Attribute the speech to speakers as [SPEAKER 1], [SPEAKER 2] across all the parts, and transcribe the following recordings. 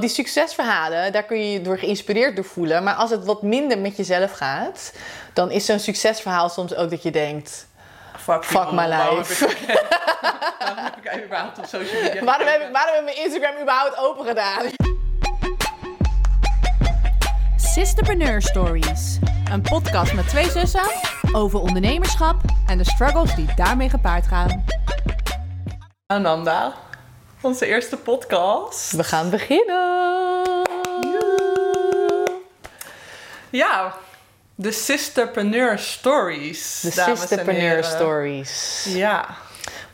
[SPEAKER 1] Die succesverhalen, daar kun je je door geïnspireerd door voelen. Maar als het wat minder met jezelf gaat, dan is zo'n succesverhaal soms ook dat je denkt...
[SPEAKER 2] Fuck,
[SPEAKER 1] Fuck my life.
[SPEAKER 2] Waarom heb ik überhaupt op social media
[SPEAKER 1] Waarom heb, ik, waarom heb ik mijn Instagram überhaupt open gedaan?
[SPEAKER 3] Sisterpreneur Stories. Een podcast met twee zussen over ondernemerschap en de struggles die daarmee gepaard gaan.
[SPEAKER 2] Ananda, onze eerste podcast.
[SPEAKER 1] We gaan beginnen.
[SPEAKER 2] Ja, de Sisterpreneur Stories.
[SPEAKER 1] De Sisterpreneur. Stories.
[SPEAKER 2] Ja.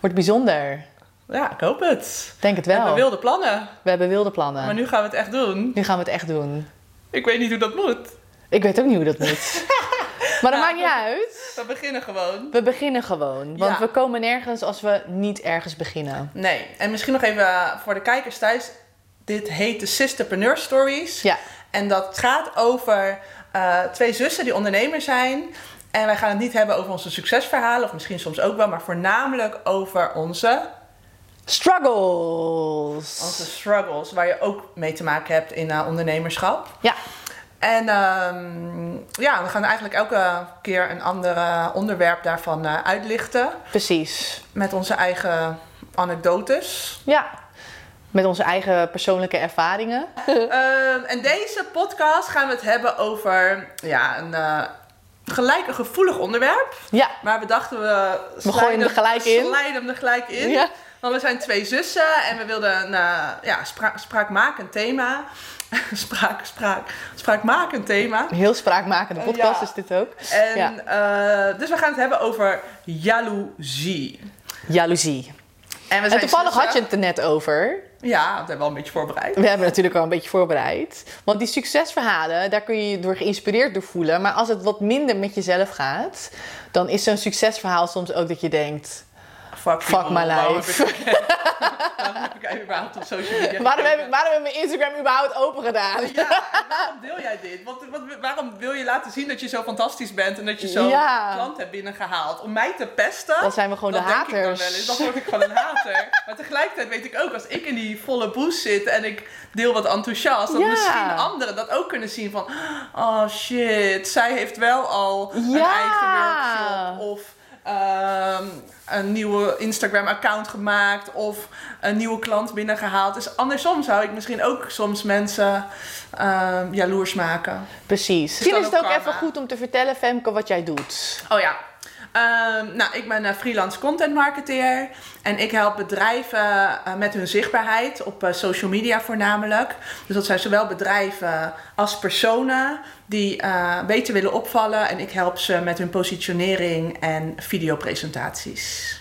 [SPEAKER 1] Wordt bijzonder.
[SPEAKER 2] ja, ik hoop het.
[SPEAKER 1] Denk het
[SPEAKER 2] We
[SPEAKER 1] wel.
[SPEAKER 2] hebben wilde plannen,
[SPEAKER 1] We hebben wilde plannen.
[SPEAKER 2] maar nu gaan we het echt doen.
[SPEAKER 1] Nu gaan we het echt doen.
[SPEAKER 2] Ik weet niet hoe dat moet.
[SPEAKER 1] Ik weet ook niet hoe dat moet. maar dat maakt niet uit.
[SPEAKER 2] We beginnen gewoon.
[SPEAKER 1] We beginnen gewoon. Want
[SPEAKER 2] Ja.
[SPEAKER 1] we komen nergens als we niet ergens beginnen.
[SPEAKER 2] Nee, en misschien nog even eh, voor de kijkers thuis. Dit heet de Sisterpreneur Stories.
[SPEAKER 1] Ja,
[SPEAKER 2] En dat gaat over eh, twee zussen die ondernemer zijn. En wij gaan het niet hebben over onze succesverhalen, of misschien soms ook wel, maar voornamelijk over onze,
[SPEAKER 1] struggles.
[SPEAKER 2] onze struggles, waar je ook mee te maken hebt in eh, ondernemerschap.
[SPEAKER 1] Ja,
[SPEAKER 2] En ehm, ja, we gaan eigenlijk elke keer een ander eh, onderwerp daarvan eh, uitlichten.
[SPEAKER 1] precies.
[SPEAKER 2] Met onze eigen anekdotes.
[SPEAKER 1] Ja. Met onze eigen persoonlijke ervaringen.
[SPEAKER 2] Ehm, en deze podcast gaan we het hebben over ja, een eh, gelijk een gevoelig onderwerp.
[SPEAKER 1] Ja,
[SPEAKER 2] Maar we dachten we...
[SPEAKER 1] We gooien hem er gelijk in.
[SPEAKER 2] Slijden hem er gelijk in.
[SPEAKER 1] Ja.
[SPEAKER 2] Want we zijn twee zussen en we wilden een uh, ja, spra spraakmakend thema. spraak, spraak, spraakmakend thema.
[SPEAKER 1] een heel spraakmakende podcast
[SPEAKER 2] Ja.
[SPEAKER 1] is dit ook.
[SPEAKER 2] En,
[SPEAKER 1] Ja.
[SPEAKER 2] eh, dus we gaan het hebben over jaloezie.
[SPEAKER 1] Jaloezie.
[SPEAKER 2] En, we
[SPEAKER 1] En
[SPEAKER 2] zijn
[SPEAKER 1] toevallig
[SPEAKER 2] zussen.
[SPEAKER 1] had je het er net over.
[SPEAKER 2] Ja, dat hebben we al een beetje voorbereid.
[SPEAKER 1] We hebben natuurlijk al een beetje voorbereid. Want die succesverhalen, daar kun je je door geïnspireerd door voelen. Maar als het wat minder met jezelf gaat, dan is zo'n succesverhaal soms ook dat je denkt...
[SPEAKER 2] Fuck,
[SPEAKER 1] my life.
[SPEAKER 2] Waarom heb ik überhaupt op social media
[SPEAKER 1] Waarom heb, ik,
[SPEAKER 2] gekeken?
[SPEAKER 1] waarom heb ik mijn Instagram überhaupt open gedaan?
[SPEAKER 2] Ja, waarom deel jij dit? Wat, waarom wil je laten zien dat je zo fantastisch bent en dat je zo
[SPEAKER 1] Ja.
[SPEAKER 2] klant hebt binnengehaald? Om mij te pesten?
[SPEAKER 1] Dan zijn we gewoon
[SPEAKER 2] dat
[SPEAKER 1] de
[SPEAKER 2] denk ik dan
[SPEAKER 1] haters.
[SPEAKER 2] wel eens. Dan word ik gewoon een hater. Maar tegelijkertijd weet ik ook, als ik in die volle boost zit en ik deel wat enthousiast, dat
[SPEAKER 1] Ja.
[SPEAKER 2] misschien anderen dat ook kunnen zien van, oh shit, zij heeft wel al een
[SPEAKER 1] Ja.
[SPEAKER 2] eigen workshop of ehm, een nieuwe Instagram-account gemaakt of een nieuwe klant binnengehaald. Dus andersom zou ik misschien ook soms mensen ehm, jaloers maken.
[SPEAKER 1] Precies. Misschien is het
[SPEAKER 2] ook
[SPEAKER 1] ook
[SPEAKER 2] karma.
[SPEAKER 1] even goed om te vertellen, Femke, wat jij doet.
[SPEAKER 2] Oh ja. Ehm, nou, ik ben een freelance content marketeer en ik help bedrijven eh, met hun zichtbaarheid op eh, social media voornamelijk. Dus dat zijn zowel bedrijven als personen die eh, beter willen opvallen en ik help ze met hun positionering en videopresentaties.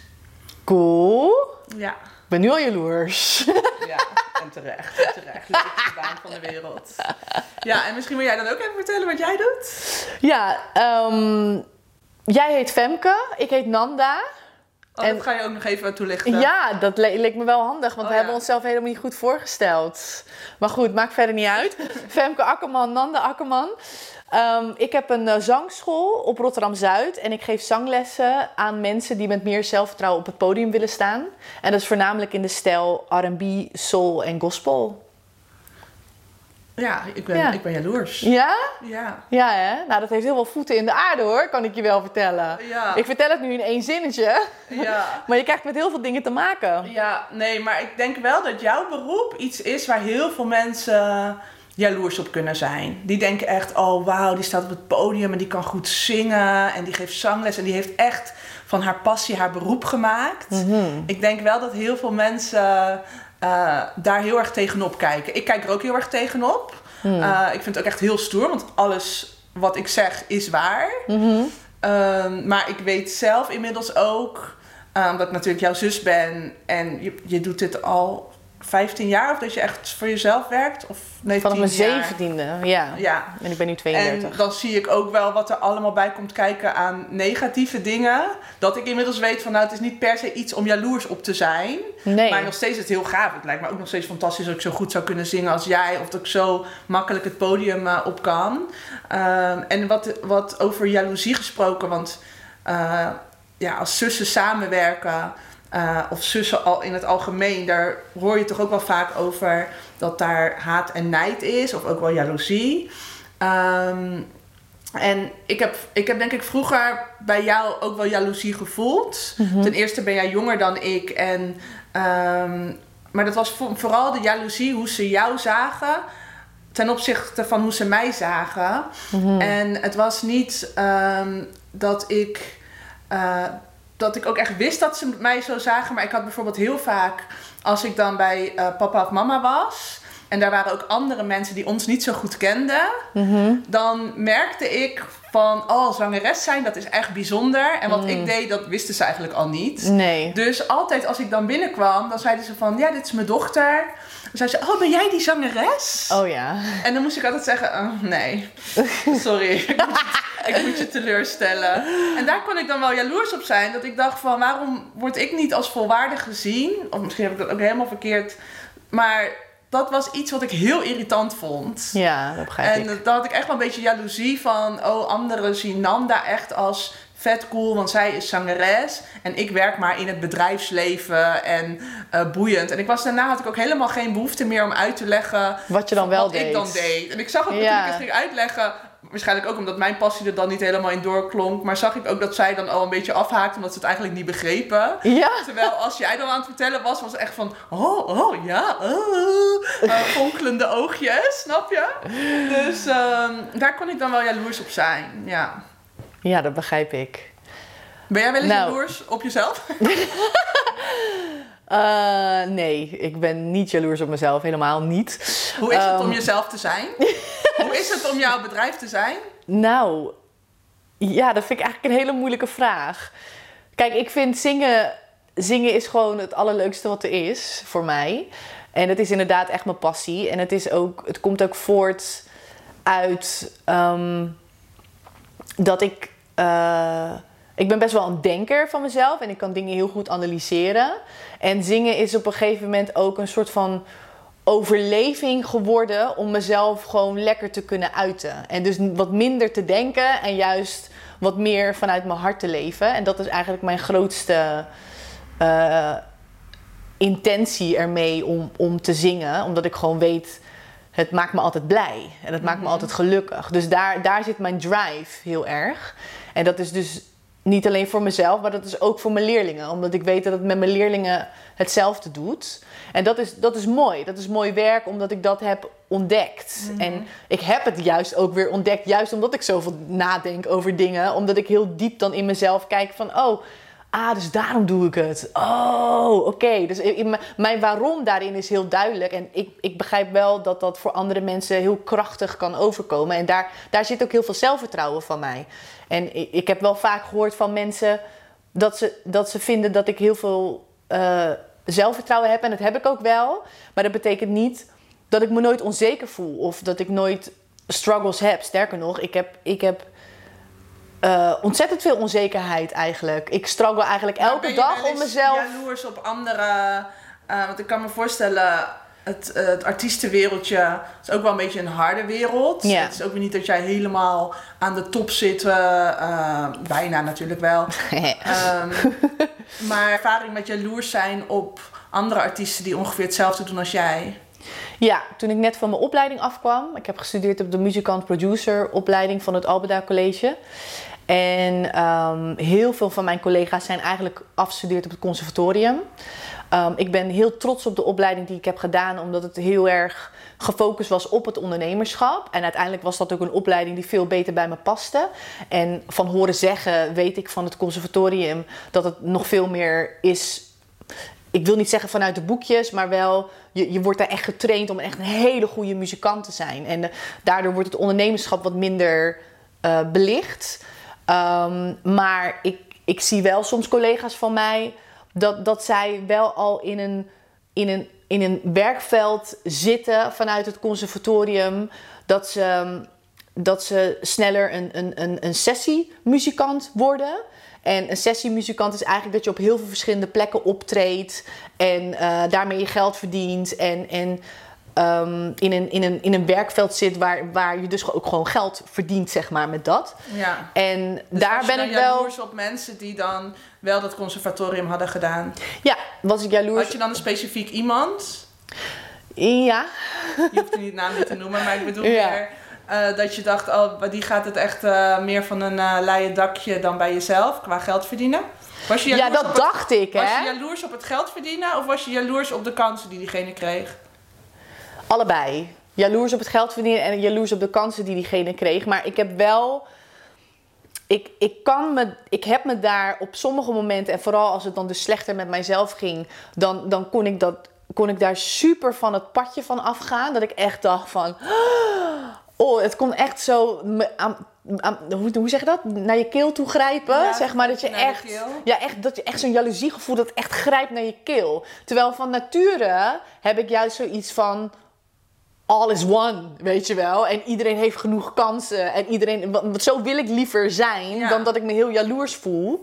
[SPEAKER 1] Cool.
[SPEAKER 2] Ja,
[SPEAKER 1] Ik ben nu al jaloers.
[SPEAKER 2] ja, en terecht, en terecht. Leukste baan van de wereld. Ja, en misschien wil jij dan ook even vertellen wat jij doet?
[SPEAKER 1] ja, ehm, jij heet Femke, ik heet Nanda.
[SPEAKER 2] Oh,
[SPEAKER 1] En-
[SPEAKER 2] dat ga je ook nog even toelichten.
[SPEAKER 1] Ja, dat le- leek me wel handig, want
[SPEAKER 2] Oh,
[SPEAKER 1] we
[SPEAKER 2] ja.
[SPEAKER 1] hebben onszelf helemaal niet goed voorgesteld. Maar goed, maakt verder niet uit. Femke Akkerman, Nanda Akkerman. Ehm, ik heb een eh, zangschool op Rotterdam Zuid en ik geef zanglessen aan mensen die met meer zelfvertrouwen op het podium willen staan. En dat is voornamelijk in de stijl R&B, soul en gospel.
[SPEAKER 2] Ja, ik ben,
[SPEAKER 1] Ja.
[SPEAKER 2] ik ben jaloers.
[SPEAKER 1] Ja?
[SPEAKER 2] Ja.
[SPEAKER 1] Ja, hè? Nou, dat heeft heel veel voeten in de aarde hoor, kan ik je wel vertellen.
[SPEAKER 2] Ja.
[SPEAKER 1] Ik vertel het nu in één zinnetje,
[SPEAKER 2] Ja.
[SPEAKER 1] maar je krijgt met heel veel dingen te maken.
[SPEAKER 2] ja, nee, maar ik denk wel dat jouw beroep iets is waar heel veel mensen jaloers op kunnen zijn. Die denken echt, oh wauw, die staat op het podium en die kan goed zingen en die geeft zangles en die heeft echt van haar passie haar beroep gemaakt.
[SPEAKER 1] Mhm.
[SPEAKER 2] Ik denk wel dat heel veel mensen eh, daar heel erg tegenop kijken. Ik kijk er ook heel erg tegenop.
[SPEAKER 1] Hmm.
[SPEAKER 2] Eh, ik vind het ook echt heel stoer, want alles wat ik zeg is waar.
[SPEAKER 1] Mhm.
[SPEAKER 2] Ehm, maar ik weet zelf inmiddels ook, eh, omdat ik natuurlijk jouw zus ben en je, je doet dit al 15 jaar, of dat je echt voor jezelf werkt? Of nee,
[SPEAKER 1] Vanaf mijn
[SPEAKER 2] 10 jaar.
[SPEAKER 1] zeventiende, ja.
[SPEAKER 2] Ja.
[SPEAKER 1] En ik ben nu
[SPEAKER 2] En
[SPEAKER 1] 32.
[SPEAKER 2] dan zie ik ook wel wat er allemaal bij komt kijken aan negatieve dingen. Dat ik inmiddels weet van nou, het is niet per se iets om jaloers op te zijn.
[SPEAKER 1] Nee.
[SPEAKER 2] Maar nog steeds is het heel gaaf. Het lijkt me ook nog steeds fantastisch dat ik zo goed zou kunnen zingen als jij. Of dat ik zo makkelijk het podium eh, op kan. Ehm, en wat, wat over jaloezie gesproken. Want eh, ja, als zussen samenwerken eh, of zussen al in het algemeen, daar hoor je toch ook wel vaak over dat daar haat en nijd is, of ook wel jaloezie. Ehm, en ik heb, ik heb denk ik vroeger bij jou ook wel jaloezie gevoeld. Ten eerste ben jij jonger dan ik. En, ehm, maar dat was vooral de jaloezie hoe ze jou zagen ten opzichte van hoe ze mij zagen. En het was niet ehm, dat ik. eh, dat ik ook echt wist dat ze mij zo zagen. Maar ik had bijvoorbeeld heel vaak, als ik dan bij eh, papa of mama was. En daar waren ook andere mensen die ons niet zo goed kenden. Dan merkte ik van, oh, zangeres zijn, dat is echt bijzonder. En wat ik deed, dat wisten ze eigenlijk al niet.
[SPEAKER 1] Nee.
[SPEAKER 2] Dus altijd als ik dan binnenkwam, dan zeiden ze van, ja, dit is mijn dochter. Dan zei ze, oh, ben jij die zangeres?
[SPEAKER 1] Oh ja.
[SPEAKER 2] En dan moest ik altijd zeggen, oh, nee, sorry, ik moet, je teleurstellen. En daar kon ik dan wel jaloers op zijn. Dat ik dacht van, waarom word ik niet als volwaardig gezien? Of misschien heb ik dat ook helemaal verkeerd. Maar dat was iets wat ik heel irritant vond.
[SPEAKER 1] Ja, dat begrijp
[SPEAKER 2] En
[SPEAKER 1] ik.
[SPEAKER 2] daar had ik echt wel een beetje jaloezie van, oh, anderen zien Nanda echt als vet cool, want zij is zangeres. En ik werk maar in het bedrijfsleven en eh, boeiend. En ik was, daarna had ik ook helemaal geen behoefte meer om uit te leggen
[SPEAKER 1] Wat je dan wel
[SPEAKER 2] wat
[SPEAKER 1] deed.
[SPEAKER 2] ik dan deed. En ik zag ook
[SPEAKER 1] Ja.
[SPEAKER 2] ik het ging uitleggen, waarschijnlijk ook omdat mijn passie er dan niet helemaal in doorklonk, maar zag ik ook dat zij dan al een beetje afhaakte omdat ze het eigenlijk niet begrepen.
[SPEAKER 1] Ja.
[SPEAKER 2] Terwijl als jij dan aan het vertellen was, was het echt van, oh, oh, ja, oh, fonkelende oogjes, snap je? Dus ehm, daar kon ik dan wel jaloers op zijn, ja.
[SPEAKER 1] Ja, dat begrijp ik.
[SPEAKER 2] Ben jij wel eens
[SPEAKER 1] Nou.
[SPEAKER 2] jaloers op jezelf?
[SPEAKER 1] Eh, nee, ik ben niet jaloers op mezelf, helemaal niet.
[SPEAKER 2] Hoe is het om
[SPEAKER 1] Ehm.
[SPEAKER 2] jezelf te zijn? Hoe is het om jouw bedrijf te zijn?
[SPEAKER 1] Nou, ja, dat vind ik eigenlijk een hele moeilijke vraag. Kijk, ik vind zingen, zingen is gewoon het allerleukste wat er is voor mij. En het is inderdaad echt mijn passie. En het, is ook, het komt ook voort uit ehm, dat ik. eh, ik ben best wel een denker van mezelf en ik kan dingen heel goed analyseren. En zingen is op een gegeven moment ook een soort van overleving geworden om mezelf gewoon lekker te kunnen uiten. En dus wat minder te denken en juist wat meer vanuit mijn hart te leven. En dat is eigenlijk mijn grootste eh, intentie ermee om, om te zingen. Omdat ik gewoon weet, het maakt me altijd blij. En het maakt me altijd gelukkig. Dus daar, daar zit mijn drive heel erg. En dat is dus niet alleen voor mezelf, maar dat is ook voor mijn leerlingen. Omdat ik weet dat het met mijn leerlingen hetzelfde doet. En dat is, dat is mooi. Dat is mooi werk, omdat ik dat heb ontdekt. En ik heb het juist ook weer ontdekt, juist omdat ik zoveel nadenk over dingen. Omdat ik heel diep dan in mezelf kijk van, oh, ah, dus daarom doe ik het. Oh, oké. Dus mijn waarom daarin is heel duidelijk. En ik, ik begrijp wel dat dat voor andere mensen heel krachtig kan overkomen. En daar, daar zit ook heel veel zelfvertrouwen van mij. En ik, ik heb wel vaak gehoord van mensen dat ze, dat ze vinden dat ik heel veel eh, zelfvertrouwen heb. En dat heb ik ook wel. Maar dat betekent niet dat ik me nooit onzeker voel. Of dat ik nooit struggles heb. Sterker nog, ik heb... Ik heb eh, ontzettend veel onzekerheid eigenlijk. Ik struggle eigenlijk elke
[SPEAKER 2] ben
[SPEAKER 1] dag om mezelf.
[SPEAKER 2] jaloers op andere... eh, want ik kan me voorstellen, het, eh, het artiestenwereldje is ook wel een beetje een harde wereld.
[SPEAKER 1] Ja.
[SPEAKER 2] Het is ook weer niet dat jij helemaal aan de top zit. bijna natuurlijk wel. Ehm, maar ervaring met jaloers zijn op andere artiesten die ongeveer hetzelfde doen als jij.
[SPEAKER 1] Ja, toen ik net van mijn opleiding afkwam. Ik heb gestudeerd op de muzikant-producer opleiding van het Albeda College. En ehm, heel veel van mijn collega's zijn eigenlijk afgestudeerd op het conservatorium. Ehm, ik ben heel trots op de opleiding die ik heb gedaan, omdat het heel erg gefocust was op het ondernemerschap. En uiteindelijk was dat ook een opleiding die veel beter bij me paste. En van horen zeggen weet ik van het conservatorium dat het nog veel meer is ik wil niet zeggen vanuit de boekjes, maar wel, je, je wordt daar echt getraind om echt een hele goede muzikant te zijn. En eh, daardoor wordt het ondernemerschap wat minder eh, belicht. Ehm, maar ik, ik zie wel soms collega's van mij dat, dat zij wel al in een, in, een, in een werkveld zitten vanuit het conservatorium. Dat ze, dat ze sneller een, een, een, een sessiemuzikant worden. En een sessiemuzikant is eigenlijk dat je op heel veel verschillende plekken optreedt en eh, daarmee je geld verdient. En, en ehm, in, een, in, een, in een werkveld zit waar, waar je dus ook gewoon geld verdient, zeg maar, met dat.
[SPEAKER 2] Ja.
[SPEAKER 1] En
[SPEAKER 2] Dus
[SPEAKER 1] daar ben ik wel.
[SPEAKER 2] jaloers op mensen die dan wel dat conservatorium hadden gedaan.
[SPEAKER 1] Ja, was ik jaloers.
[SPEAKER 2] Had je dan een specifiek iemand?
[SPEAKER 1] Ja.
[SPEAKER 2] Je hoeft niet naam niet te noemen, maar ik bedoel
[SPEAKER 1] Ja.
[SPEAKER 2] meer eh, dat je dacht, oh, die gaat het echt eh, meer van een eh leien dakje dan bij jezelf qua geld verdienen. Was je
[SPEAKER 1] Ja, dat
[SPEAKER 2] het,
[SPEAKER 1] dacht ik,
[SPEAKER 2] was je
[SPEAKER 1] hè?
[SPEAKER 2] jaloers op het geld verdienen of was je jaloers op de kansen die diegene kreeg?
[SPEAKER 1] Allebei. Jaloers op het geld verdienen en jaloers op de kansen die diegene kreeg. Maar ik heb wel. Ik, ik, kan me, ik heb me daar op sommige momenten, en vooral als het dan dus slechter met mijzelf ging, dan, dan kon, ik dat, kon ik daar super van het padje van afgaan. Dat ik echt dacht van. Oh, het kon echt zo. me aan- aan- hoe, hoe zeg je dat? Naar je keel toe grijpen.
[SPEAKER 2] Ja,
[SPEAKER 1] zeg maar dat je echt. Ja, echt, dat je echt zo'n jaloeziegevoel dat echt grijpt naar je keel. Terwijl van nature heb ik juist zoiets van all is one, weet je wel. En iedereen heeft genoeg kansen. En iedereen, want want zo wil ik liever zijn
[SPEAKER 2] Ja.
[SPEAKER 1] dan dat ik me heel jaloers voel.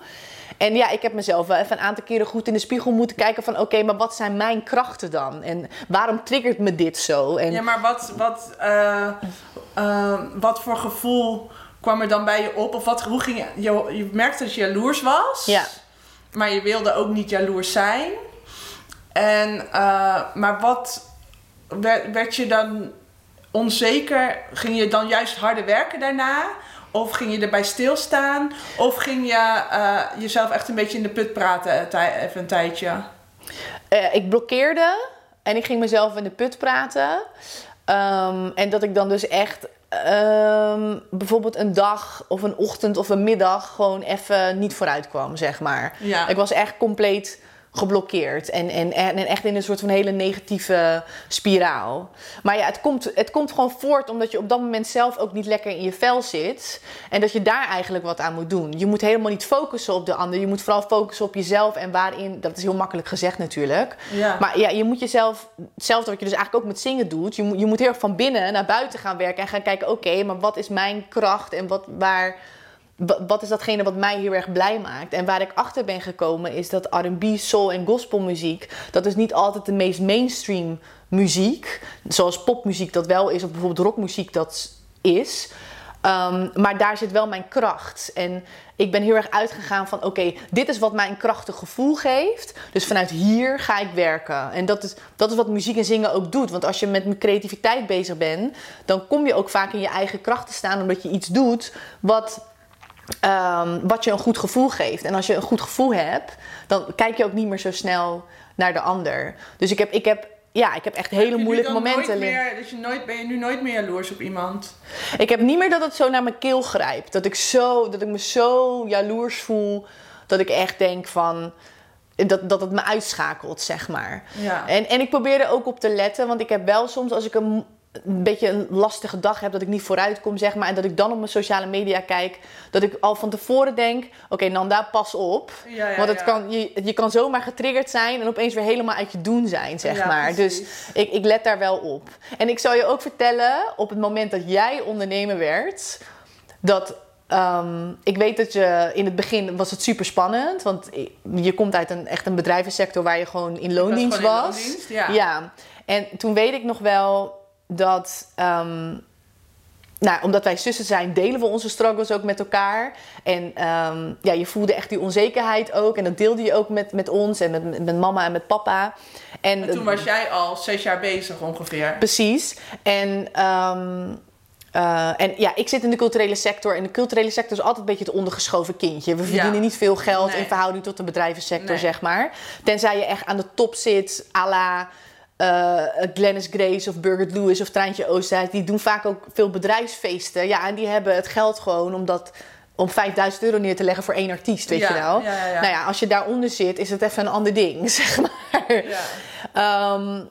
[SPEAKER 1] En ja, ik heb mezelf wel even een aantal keren goed in de spiegel moeten kijken van... oké, maar wat zijn mijn krachten dan? En waarom triggert me dit zo? En
[SPEAKER 2] Ja, maar wat, wat, eh, eh, wat voor gevoel kwam er dan bij je op? Of wat, hoe ging je, je... Je merkte dat je jaloers was.
[SPEAKER 1] Ja.
[SPEAKER 2] Maar je wilde ook niet jaloers zijn. En, eh, maar wat... Werd, werd je dan onzeker? Ging je dan juist harder werken daarna? Of ging je erbij stilstaan? Of ging je eh, jezelf echt een beetje in de put praten tij- even een tijdje?
[SPEAKER 1] Eh, ik blokkeerde en ik ging mezelf in de put praten. Ehm, en dat ik dan dus echt ehm, bijvoorbeeld een dag of een ochtend of een middag gewoon even niet vooruit kwam, zeg maar.
[SPEAKER 2] Ja.
[SPEAKER 1] Ik was echt compleet geblokkeerd en, en, en echt in een soort van hele negatieve spiraal. Maar ja, het komt, het komt gewoon voort omdat je op dat moment zelf ook niet lekker in je vel zit. En dat je daar eigenlijk wat aan moet doen. Je moet helemaal niet focussen op de ander. Je moet vooral focussen op jezelf en waarin, dat is heel makkelijk gezegd natuurlijk.
[SPEAKER 2] Ja.
[SPEAKER 1] Maar ja, je moet jezelf, hetzelfde wat je dus eigenlijk ook met zingen doet. Je moet, je moet heel erg van binnen naar buiten gaan werken en gaan kijken, oké, maar wat is mijn kracht en wat, waar, wa- wat is datgene wat mij heel erg blij maakt? En waar ik achter ben gekomen is dat R&B, soul en gospelmuziek, dat is niet altijd de meest mainstream muziek. Zoals popmuziek dat wel is, of bijvoorbeeld rockmuziek dat is. Um, maar daar zit wel mijn kracht. En ik ben heel erg uitgegaan van: oké, dit is wat mij een krachtig gevoel geeft. Dus vanuit hier ga ik werken. En dat is, dat is wat muziek en zingen ook doet. Want als je met creativiteit bezig bent, dan kom je ook vaak in je eigen kracht te staan, omdat je iets doet wat. Um, wat je een goed gevoel geeft. En als je een goed gevoel hebt, dan kijk je ook niet meer zo snel naar de ander. Dus ik heb, ik heb, ja, ik heb echt hele moeilijke momenten.
[SPEAKER 2] Nooit meer, je nooit, ben je nu nooit meer jaloers op iemand?
[SPEAKER 1] Ik heb niet meer dat het zo naar mijn keel grijpt. Dat ik, zo, dat ik me zo jaloers voel. Dat ik echt denk van. Dat, dat het me uitschakelt, zeg maar.
[SPEAKER 2] Ja.
[SPEAKER 1] En, en ik probeer er ook op te letten. Want ik heb wel soms als ik een, een beetje een lastige dag heb. Dat ik niet vooruit kom, zeg maar. En dat ik dan op mijn sociale media kijk. Dat ik al van tevoren denk. Oké, Nanda, pas op.
[SPEAKER 2] Ja, ja,
[SPEAKER 1] want het
[SPEAKER 2] ja.
[SPEAKER 1] kan, je, je kan zomaar getriggerd zijn. En opeens weer helemaal uit je doen zijn, zeg maar.
[SPEAKER 2] precies.
[SPEAKER 1] Dus ik, ik let daar wel op. En ik zal je ook vertellen, op het moment dat jij ondernemer werd, dat ehm, ik weet dat je in het begin was het super spannend, want je komt uit een echt een bedrijvensector waar je gewoon in loondienst
[SPEAKER 2] gewoon in
[SPEAKER 1] was.
[SPEAKER 2] loondienst, ja.
[SPEAKER 1] ja. En toen weet ik nog wel dat. ehm, nou, omdat wij zussen zijn, delen we onze struggles ook met elkaar. En ehm, ja, je voelde echt die onzekerheid ook. En dat deelde je ook met, met ons en met, met mama en met papa. En,
[SPEAKER 2] En toen was jij al zes jaar bezig ongeveer.
[SPEAKER 1] Precies. En, ehm, eh, en ja, ik zit in de culturele sector. En de culturele sector is altijd een beetje het ondergeschoven kindje. We verdienen
[SPEAKER 2] Ja.
[SPEAKER 1] niet veel geld
[SPEAKER 2] Nee.
[SPEAKER 1] in verhouding tot de bedrijvensector,
[SPEAKER 2] Nee.
[SPEAKER 1] zeg maar. Tenzij je echt aan de top zit, à la eh, Glennis Grace of Birgit Lewis of Treintje Oosterhuis. Die doen vaak ook veel bedrijfsfeesten. Ja, en die hebben het geld gewoon omdat... Om 5000 euro neer te leggen voor één artiest, weet
[SPEAKER 2] Ja,
[SPEAKER 1] je wel.
[SPEAKER 2] ja, ja, ja.
[SPEAKER 1] Nou ja, als je daaronder zit, is het even een ander ding, zeg maar.
[SPEAKER 2] Ja.
[SPEAKER 1] Ehm,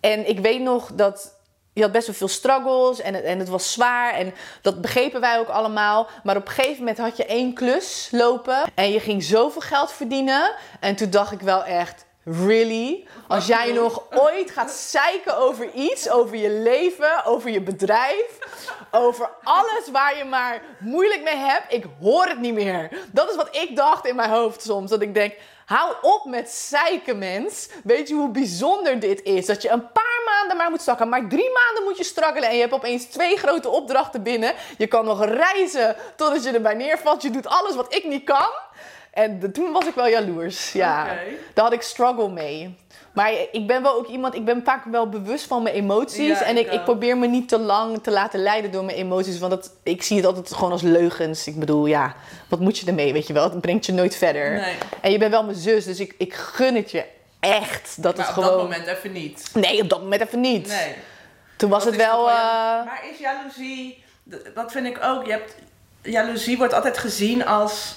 [SPEAKER 1] en ik weet nog dat je had best wel veel struggles en het, en het was zwaar. En dat begrepen wij ook allemaal. Maar op een gegeven moment had je één klus lopen en je ging zoveel geld verdienen. En toen dacht ik wel echt, really? Als jij nog ooit gaat zeiken over iets, over je leven, over je bedrijf, over alles waar je maar moeilijk mee hebt, ik hoor het niet meer. Dat is wat ik dacht in mijn hoofd soms. Dat ik denk, Hou op met zeiken, mens. Weet je hoe bijzonder dit is? Dat je een paar maanden maar moet stakken. Maar drie maanden moet je strakkelen. En je hebt opeens twee grote opdrachten binnen. Je kan nog reizen totdat je erbij neervalt. Je doet alles wat ik niet kan. En de- toen was ik wel jaloers. Ja, daar had ik struggle mee. Maar ik ben wel ook iemand, ik ben vaak wel bewust van mijn emoties.
[SPEAKER 2] Ja,
[SPEAKER 1] en ik,
[SPEAKER 2] ik
[SPEAKER 1] probeer me niet te lang te laten leiden door mijn emoties. Want dat, ik zie het altijd gewoon als leugens. Ik bedoel, ja, wat moet je ermee, weet je wel? Het brengt je nooit verder.
[SPEAKER 2] Nee.
[SPEAKER 1] En je bent wel mijn zus, dus ik, ik gun het je echt. Dat
[SPEAKER 2] Maar
[SPEAKER 1] het
[SPEAKER 2] op
[SPEAKER 1] gewoon...
[SPEAKER 2] dat moment even niet.
[SPEAKER 1] Nee, op dat moment even niet.
[SPEAKER 2] Nee.
[SPEAKER 1] Toen was
[SPEAKER 2] Dat
[SPEAKER 1] het wel... eh,
[SPEAKER 2] Maar is jaloezie, dat vind ik ook, je hebt, jaloezie wordt altijd gezien als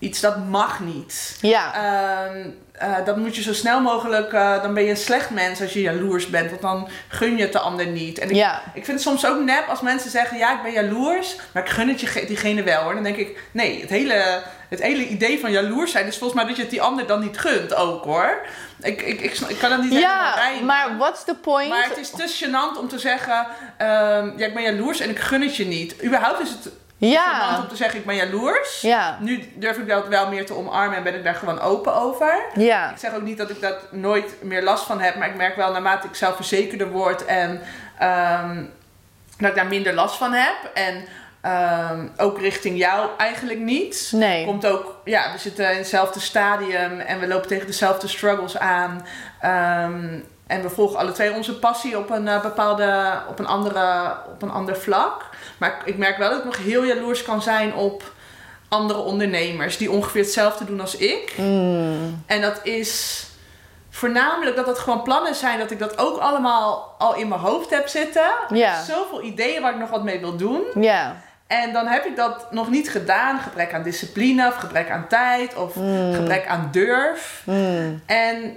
[SPEAKER 2] iets dat mag niet.
[SPEAKER 1] ja.
[SPEAKER 2] Ehm, eh, dat moet je zo snel mogelijk, eh, dan ben je een slecht mens als je jaloers bent, want dan gun je het de ander niet. En ik,
[SPEAKER 1] ja.
[SPEAKER 2] ik vind het soms ook nep als mensen zeggen, ja ik ben jaloers, maar ik gun het je, ge- diegene wel hoor. Dan denk ik, nee, het hele, het hele idee van jaloers zijn is volgens mij dat je het die ander dan niet gunt ook hoor. Ik, ik, ik, kan dat niet helemaal
[SPEAKER 1] Ja,
[SPEAKER 2] rijmen.
[SPEAKER 1] maar what's the point?
[SPEAKER 2] Maar het is te gênant om te zeggen, ehm, ja, ik ben jaloers en ik gun het je niet. Überhaupt is het
[SPEAKER 1] ja.
[SPEAKER 2] om te zeggen, ik ben jaloers.
[SPEAKER 1] Ja.
[SPEAKER 2] Nu durf ik dat wel meer te omarmen en ben ik daar gewoon open over.
[SPEAKER 1] Ja.
[SPEAKER 2] Ik zeg ook niet dat ik dat nooit meer last van heb, maar ik merk wel naarmate ik zelfverzekerder word en ehm, dat ik daar minder last van heb. En ehm, ook richting jou eigenlijk niet.
[SPEAKER 1] Nee.
[SPEAKER 2] Komt ook, ja, we zitten in hetzelfde stadium en we lopen tegen dezelfde struggles aan. Ehm, en we volgen alle twee onze passie op een eh, bepaalde, op een andere, op een ander vlak. Maar ik, merk wel dat ik nog heel jaloers kan zijn op andere ondernemers die ongeveer hetzelfde doen als ik.
[SPEAKER 1] Mm.
[SPEAKER 2] En dat is voornamelijk dat dat gewoon plannen zijn dat ik dat ook allemaal al in mijn hoofd heb zitten.
[SPEAKER 1] Ja.
[SPEAKER 2] Zoveel ideeën waar ik nog wat mee wil doen.
[SPEAKER 1] Ja.
[SPEAKER 2] En dan heb ik dat nog niet gedaan. Gebrek aan discipline of gebrek aan tijd of gebrek aan durf.
[SPEAKER 1] Mm.
[SPEAKER 2] En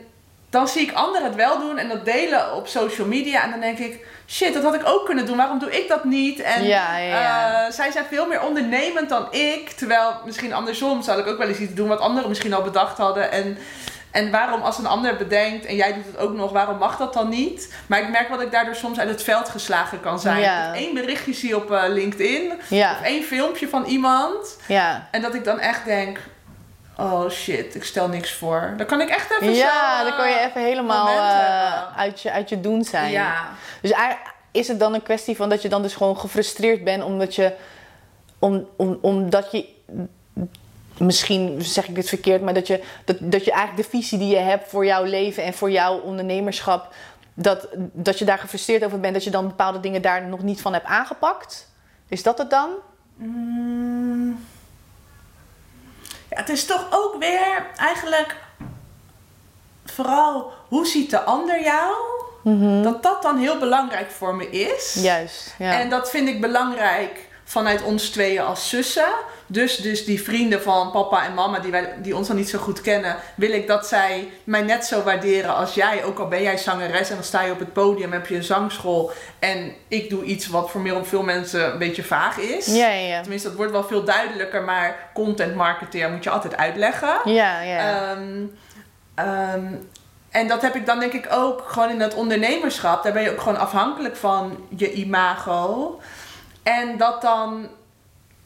[SPEAKER 2] dan zie ik anderen het wel doen en dat delen op social media. En dan denk ik, shit, dat had ik ook kunnen doen. Waarom doe ik dat niet? En
[SPEAKER 1] Ja, ja, ja.
[SPEAKER 2] eh, zij zijn veel meer ondernemend dan ik. Terwijl misschien andersom zou ik ook wel eens iets doen wat anderen misschien al bedacht hadden. En, en waarom als een ander bedenkt en jij doet het ook nog, waarom mag dat dan niet? Maar ik merk wel dat ik daardoor soms uit het veld geslagen kan zijn.
[SPEAKER 1] Ja.
[SPEAKER 2] Dat ik één berichtje zie op eh, LinkedIn
[SPEAKER 1] Ja.
[SPEAKER 2] of één filmpje van iemand.
[SPEAKER 1] Ja.
[SPEAKER 2] En dat ik dan echt denk, oh shit, ik stel niks voor. Dan kan ik echt even zo...
[SPEAKER 1] Ja,
[SPEAKER 2] eh,
[SPEAKER 1] dan kan je even helemaal eh,
[SPEAKER 2] hebben.
[SPEAKER 1] uit, je, uit je doen zijn.
[SPEAKER 2] Ja.
[SPEAKER 1] Dus is het dan een kwestie van dat je dan dus gewoon gefrustreerd bent omdat je, om, om, omdat je, misschien zeg ik dit verkeerd, maar dat je, dat, dat je eigenlijk de visie die je hebt voor jouw leven en voor jouw ondernemerschap, dat, dat je daar gefrustreerd over bent, dat je dan bepaalde dingen daar nog niet van hebt aangepakt? Is dat het dan?
[SPEAKER 2] Mm. Ja, het is toch ook weer eigenlijk vooral hoe ziet de ander jou? Dat dat dan heel belangrijk voor me is.
[SPEAKER 1] Juist. Ja.
[SPEAKER 2] En dat vind ik belangrijk vanuit ons tweeën als zussen. Dus, dus die vrienden van papa en mama die, wij, die ons dan niet zo goed kennen, wil ik dat zij mij net zo waarderen als jij. Ook al ben jij zangeres en dan sta je op het podium, heb je een zangschool. En ik doe iets wat voor meer- veel mensen een beetje vaag is.
[SPEAKER 1] ja, ja.
[SPEAKER 2] Tenminste, dat wordt wel veel duidelijker, maar content marketeer moet je altijd uitleggen.
[SPEAKER 1] Ja, ja.
[SPEAKER 2] Ehm, ehm, en dat heb ik dan denk ik ook gewoon in dat ondernemerschap. Daar ben je ook gewoon afhankelijk van je imago. En dat dan,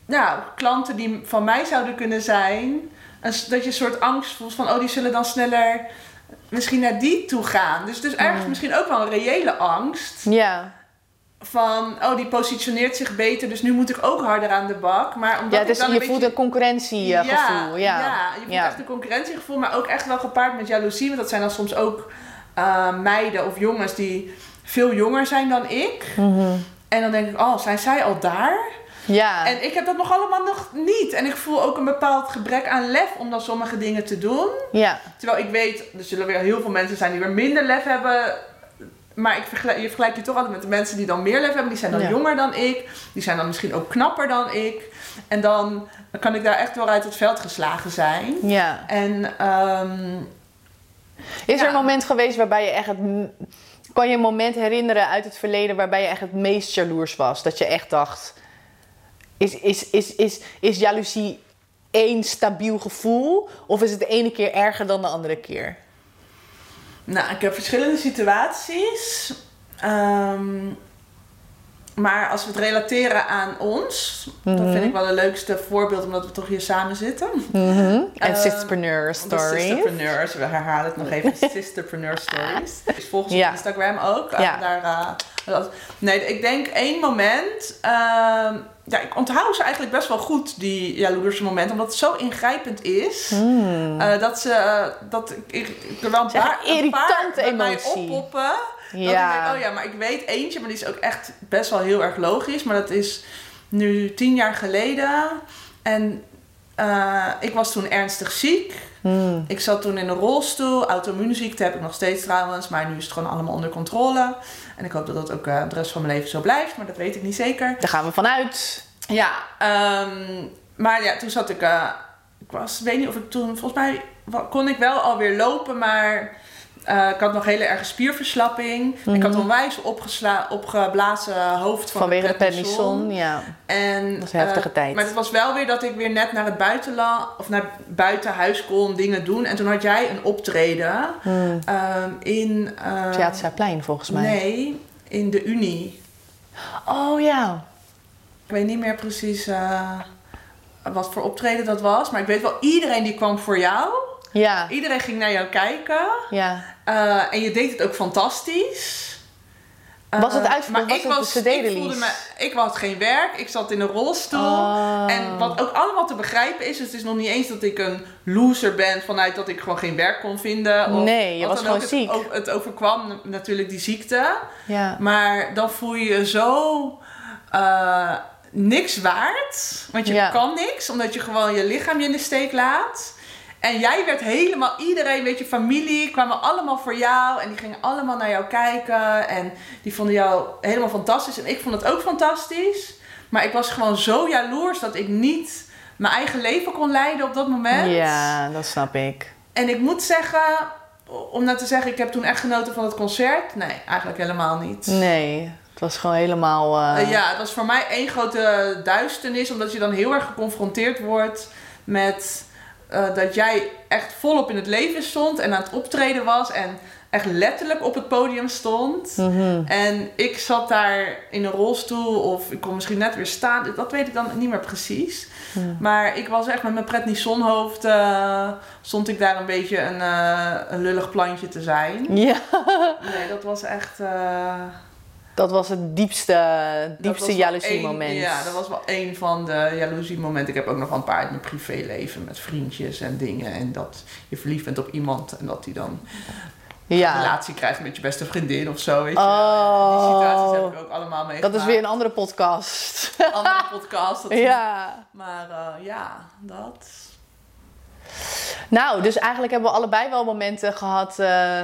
[SPEAKER 2] ja, klanten die van mij zouden kunnen zijn, dat je een soort angst voelt van, oh, die zullen dan sneller misschien naar die toe gaan. Dus, dus ergens
[SPEAKER 1] Mm.
[SPEAKER 2] misschien ook wel een reële angst
[SPEAKER 1] ja.
[SPEAKER 2] van, oh, die positioneert zich beter, dus nu moet ik ook harder aan de bak. Maar omdat
[SPEAKER 1] ja
[SPEAKER 2] ik
[SPEAKER 1] dus
[SPEAKER 2] dan
[SPEAKER 1] je
[SPEAKER 2] een
[SPEAKER 1] voelt
[SPEAKER 2] beetje-
[SPEAKER 1] een concurrentiegevoel. Ja,
[SPEAKER 2] ja, je voelt
[SPEAKER 1] Ja.
[SPEAKER 2] echt een concurrentiegevoel, maar ook echt wel gepaard met jaloezie. Want dat zijn dan soms ook eh, meiden of jongens die veel jonger zijn dan ik.
[SPEAKER 1] Mhm.
[SPEAKER 2] En dan denk ik, oh, zijn zij al daar?
[SPEAKER 1] Ja.
[SPEAKER 2] En ik heb dat nog allemaal nog niet. En ik voel ook een bepaald gebrek aan lef om dan sommige dingen te doen.
[SPEAKER 1] ja.
[SPEAKER 2] Terwijl ik weet, er zullen weer heel veel mensen zijn die weer minder lef hebben. Maar ik vergelijk, je vergelijkt je toch altijd met de mensen die dan meer lef hebben. Die zijn dan
[SPEAKER 1] Ja.
[SPEAKER 2] jonger dan ik. Die zijn dan misschien ook knapper dan ik. En dan kan ik daar echt wel uit het veld geslagen zijn.
[SPEAKER 1] ja.
[SPEAKER 2] En ehm,
[SPEAKER 1] Is er een moment geweest waarbij je echt het... Kan je een moment herinneren uit het verleden waarbij je echt het meest jaloers was? Dat je echt dacht... Is, is, is, is, is jaloezie één stabiel gevoel? Of is het de ene keer erger dan de andere keer?
[SPEAKER 2] nou, ik heb verschillende situaties. Ehm, maar als we het relateren aan ons, dat
[SPEAKER 1] Mhm.
[SPEAKER 2] vind ik wel het leukste voorbeeld, omdat we toch hier samen zitten.
[SPEAKER 1] En
[SPEAKER 2] Ehm,
[SPEAKER 1] Sisterpreneur Story.
[SPEAKER 2] Sisterpreneurs, we herhalen het nog even. Sisterpreneur Stories. Dus volgens Instagram ook. daar, eh, dat- nee, ik denk één moment. ehm, ja, ik onthoud ze eigenlijk best wel goed, die jaloerse momenten. Omdat het zo ingrijpend is.
[SPEAKER 1] Hmm.
[SPEAKER 2] eh, dat ze, eh, dat ik, ik, er wel een paar,
[SPEAKER 1] een
[SPEAKER 2] een paar mij
[SPEAKER 1] emotie.
[SPEAKER 2] Dat ik
[SPEAKER 1] Ja.
[SPEAKER 2] denk, oh ja, maar ik weet eentje, maar die is ook echt best wel heel erg logisch. Maar dat is nu tien jaar geleden. En eh, ik was toen ernstig ziek.
[SPEAKER 1] Hmm.
[SPEAKER 2] Ik zat toen in een rolstoel. Auto-immuunziekte heb ik nog steeds trouwens. Maar nu is het gewoon allemaal onder controle. En ik hoop dat dat ook eh, de rest van mijn leven zo blijft. Maar dat weet ik niet zeker.
[SPEAKER 1] Daar gaan we vanuit.
[SPEAKER 2] Ja, ehm, maar ja, toen zat ik... eh, ik was, weet niet of ik toen... Volgens mij kon ik wel alweer lopen, maar... eh, ik had nog hele erge spierverslapping. Ik had onwijs opgesla- opgeblazen hoofd van
[SPEAKER 1] Mhm. Vanwege de
[SPEAKER 2] prednison.
[SPEAKER 1] Ja.
[SPEAKER 2] En,
[SPEAKER 1] Dat was een heftige
[SPEAKER 2] eh,
[SPEAKER 1] tijd.
[SPEAKER 2] Maar het was wel weer dat ik weer net naar het buitenland of naar buiten huis kon dingen doen. En toen had jij een optreden
[SPEAKER 1] Hmm.
[SPEAKER 2] ehm, in. eh,
[SPEAKER 1] Theaterplein volgens mij.
[SPEAKER 2] Nee, in de Unie.
[SPEAKER 1] Oh ja.
[SPEAKER 2] Ik weet niet meer precies eh, wat voor optreden dat was. Maar ik weet wel, iedereen die kwam voor jou.
[SPEAKER 1] Ja.
[SPEAKER 2] Iedereen ging naar jou kijken.
[SPEAKER 1] Ja.
[SPEAKER 2] Eh, en je deed het ook fantastisch.
[SPEAKER 1] Was het
[SPEAKER 2] Eh,
[SPEAKER 1] uitverkocht?
[SPEAKER 2] maar ik was,
[SPEAKER 1] de
[SPEAKER 2] ik voelde me, ik had geen werk, ik zat in een rolstoel.
[SPEAKER 1] Oh.
[SPEAKER 2] En wat ook allemaal te begrijpen is, dus het is nog niet eens dat ik een loser ben vanuit dat ik gewoon geen werk kon vinden. Of
[SPEAKER 1] Nee, je was gewoon
[SPEAKER 2] het,
[SPEAKER 1] ziek.
[SPEAKER 2] Het overkwam natuurlijk die ziekte.
[SPEAKER 1] Ja.
[SPEAKER 2] Maar dan voel je je zo eh, niks waard. Want je
[SPEAKER 1] Ja.
[SPEAKER 2] kan niks, omdat je gewoon je lichaam je in de steek laat. En jij werd helemaal, iedereen, weet je, familie, kwamen allemaal voor jou. En die gingen allemaal naar jou kijken. En die vonden jou helemaal fantastisch. En ik vond het ook fantastisch. Maar ik was gewoon zo jaloers dat ik niet mijn eigen leven kon leiden op dat moment.
[SPEAKER 1] Ja, dat snap ik.
[SPEAKER 2] En ik moet zeggen, om nou te zeggen, ik heb toen echt genoten van het concert. Nee, eigenlijk helemaal niet.
[SPEAKER 1] Nee, het was gewoon helemaal... eh,
[SPEAKER 2] Eh, ja, het was voor mij één grote duisternis, omdat je dan heel erg geconfronteerd wordt met eh, dat jij echt volop in het leven stond en aan het optreden was en echt letterlijk op het podium stond.
[SPEAKER 1] mhm.
[SPEAKER 2] En ik zat daar in een rolstoel of ik kon misschien net weer staan, dat weet ik dan niet meer precies. Maar ik was echt met mijn prednisonhoofd, eh stond ik daar een beetje een, eh, een lullig plantje te zijn.
[SPEAKER 1] Ja,
[SPEAKER 2] Nee, dat was echt...
[SPEAKER 1] dat was het diepste, diepste
[SPEAKER 2] was wel
[SPEAKER 1] jaloezie
[SPEAKER 2] één-
[SPEAKER 1] moment.
[SPEAKER 2] Ja, dat was wel een van de jaloezie momenten. Ik heb ook nog een paar uit mijn privéleven met vriendjes en dingen. En dat je verliefd bent op iemand en dat die dan een
[SPEAKER 1] Ja,
[SPEAKER 2] relatie krijgt met je beste vriendin of zo. Weet je.
[SPEAKER 1] Oh.
[SPEAKER 2] Die situaties heb ik ook allemaal meegemaakt.
[SPEAKER 1] dat is weer een andere podcast.
[SPEAKER 2] een andere podcast. Dat
[SPEAKER 1] ja.
[SPEAKER 2] Maar eh, ja, dat.
[SPEAKER 1] Nou, dus eigenlijk hebben we allebei wel momenten gehad eh,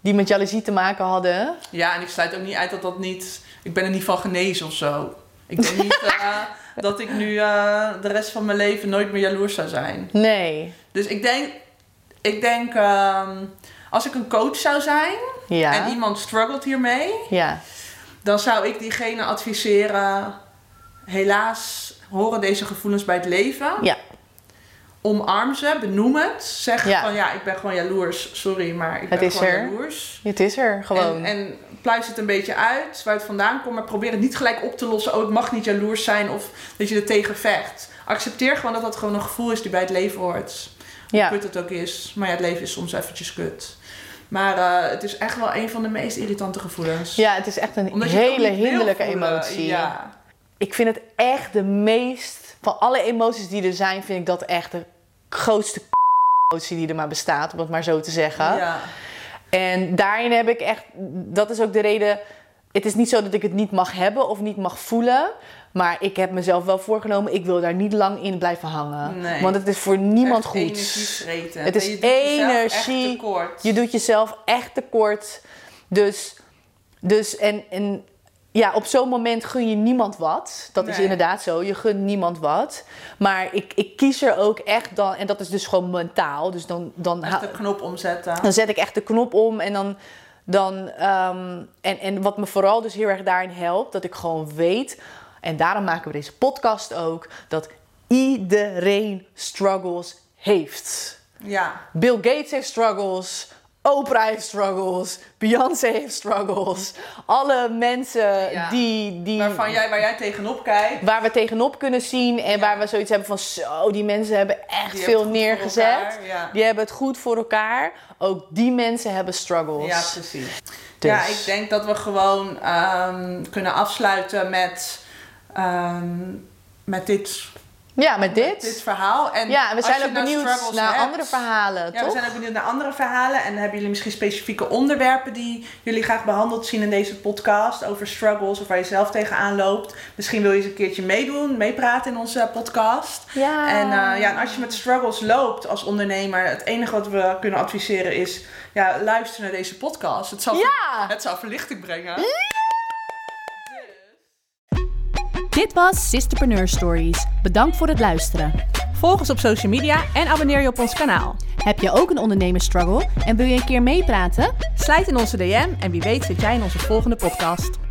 [SPEAKER 1] die met jaloezie te maken hadden.
[SPEAKER 2] Ja, en ik sluit ook niet uit dat dat niet... Ik ben er niet van genezen of zo. Ik denk niet eh, dat ik nu eh, de rest van mijn leven nooit meer jaloers zou zijn.
[SPEAKER 1] Nee.
[SPEAKER 2] Dus ik denk, ik denk ehm, als ik een coach zou zijn
[SPEAKER 1] Ja.
[SPEAKER 2] en iemand struggelt hiermee,
[SPEAKER 1] Ja.
[SPEAKER 2] dan zou ik diegene adviseren, helaas horen deze gevoelens bij het leven.
[SPEAKER 1] Ja.
[SPEAKER 2] Omarm ze, benoem het. Zeg
[SPEAKER 1] Ja.
[SPEAKER 2] van ja, ik ben gewoon jaloers, sorry, maar ik
[SPEAKER 1] Het
[SPEAKER 2] ben
[SPEAKER 1] is
[SPEAKER 2] gewoon
[SPEAKER 1] er.
[SPEAKER 2] jaloers.
[SPEAKER 1] Het is er gewoon.
[SPEAKER 2] En, en pluis het een beetje uit waar het vandaan komt, maar probeer het niet gelijk op te lossen. Oh, ik mag niet jaloers zijn of dat je er tegen vecht. Accepteer gewoon dat dat gewoon een gevoel is die bij het leven hoort
[SPEAKER 1] ja.
[SPEAKER 2] kut het ook is. Maar ja, het leven is soms eventjes kut. Maar eh, het is echt wel een van de meest irritante gevoelens.
[SPEAKER 1] ja, het is echt een
[SPEAKER 2] het
[SPEAKER 1] hele hinderlijke emotie.
[SPEAKER 2] Ja.
[SPEAKER 1] Ik vind het echt de meest... Van alle emoties die er zijn, vind ik dat echt de grootste emotie die er maar bestaat, om het maar zo te zeggen.
[SPEAKER 2] ja.
[SPEAKER 1] En daarin heb ik echt, dat is ook de reden. Het is niet zo dat ik het niet mag hebben of niet mag voelen. Maar ik heb mezelf wel voorgenomen, ik wil daar niet lang in blijven hangen.
[SPEAKER 2] Nee.
[SPEAKER 1] Want het is voor niemand
[SPEAKER 2] Echt
[SPEAKER 1] goed.
[SPEAKER 2] energievreten.
[SPEAKER 1] Het is
[SPEAKER 2] je
[SPEAKER 1] energie. Je doet jezelf echt tekort. Dus, dus en, en ja, op zo'n moment gun je niemand wat. Dat is inderdaad zo. Je gunt niemand wat. Maar ik, ik kies er ook echt dan, en dat is dus gewoon mentaal. Dus dan, dan,
[SPEAKER 2] Echt de knop omzetten.
[SPEAKER 1] dan zet ik echt de knop om en dan. dan ehm, en, en wat me vooral dus heel erg daarin helpt, dat ik gewoon weet. En daarom maken we deze podcast ook. Dat iedereen struggles heeft.
[SPEAKER 2] Ja.
[SPEAKER 1] Bill Gates heeft struggles. Oprah heeft struggles. Beyoncé heeft struggles. Alle mensen
[SPEAKER 2] Ja.
[SPEAKER 1] die, die,
[SPEAKER 2] Waarvan jij, waar jij tegenop kijkt.
[SPEAKER 1] waar we tegenop kunnen zien en waar we zoiets hebben van zo, die mensen hebben echt
[SPEAKER 2] Die
[SPEAKER 1] veel
[SPEAKER 2] hebben
[SPEAKER 1] neergezet.
[SPEAKER 2] ja.
[SPEAKER 1] Die hebben het goed voor elkaar. Ook die mensen hebben struggles.
[SPEAKER 2] Ja, precies.
[SPEAKER 1] Dus-
[SPEAKER 2] Ja, ik denk dat we gewoon ehm, kunnen afsluiten met, ehm, met dit,
[SPEAKER 1] Ja, met dit.
[SPEAKER 2] dit verhaal. En
[SPEAKER 1] ja, en we zijn ook
[SPEAKER 2] nou
[SPEAKER 1] benieuwd naar
[SPEAKER 2] hebt-
[SPEAKER 1] andere verhalen,
[SPEAKER 2] Ja,
[SPEAKER 1] toch?
[SPEAKER 2] we zijn ook benieuwd naar andere verhalen. En hebben jullie misschien specifieke onderwerpen die jullie graag behandeld zien in deze podcast? Over struggles of waar je zelf tegenaan loopt. Misschien wil je eens een keertje meedoen, meepraten in onze podcast.
[SPEAKER 1] Ja.
[SPEAKER 2] En, eh, ja, en als je met struggles loopt als ondernemer, het enige wat we kunnen adviseren is: ja, luister naar deze podcast. Het zal,
[SPEAKER 1] Ja.
[SPEAKER 2] het zal verlichting brengen.
[SPEAKER 3] Dit was Sisterpreneur Stories. Bedankt voor het luisteren.
[SPEAKER 4] Volg ons op social media en abonneer je op ons kanaal.
[SPEAKER 3] Heb je ook een ondernemersstruggle en wil je een keer meepraten?
[SPEAKER 4] Sluit in onze DM en wie weet zit jij in onze volgende podcast.